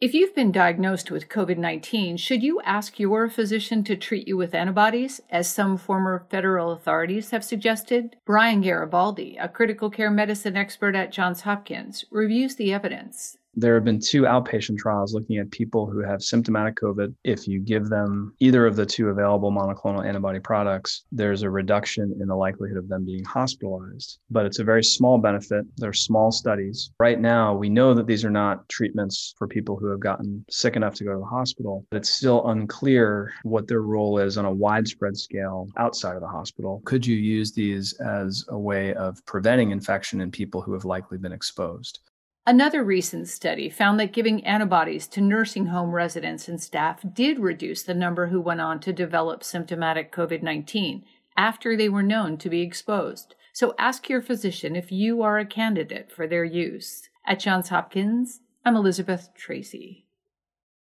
If you've been diagnosed with COVID 19, should you ask your physician to treat you with antibodies, as some former federal authorities have suggested? Brian Garibaldi, a critical care medicine expert at Johns Hopkins, reviews the evidence. There have been two outpatient trials looking at people who have symptomatic COVID. If you give them either of the two available monoclonal antibody products, there's a reduction in the likelihood of them being hospitalized. But it's a very small benefit. They're small studies. Right now, we know that these are not treatments for people who have gotten sick enough to go to the hospital. But it's still unclear what their role is on a widespread scale outside of the hospital. Could you use these as a way of preventing infection in people who have likely been exposed? Another recent study found that giving antibodies to nursing home residents and staff did reduce the number who went on to develop symptomatic COVID 19 after they were known to be exposed. So ask your physician if you are a candidate for their use. At Johns Hopkins, I'm Elizabeth Tracey.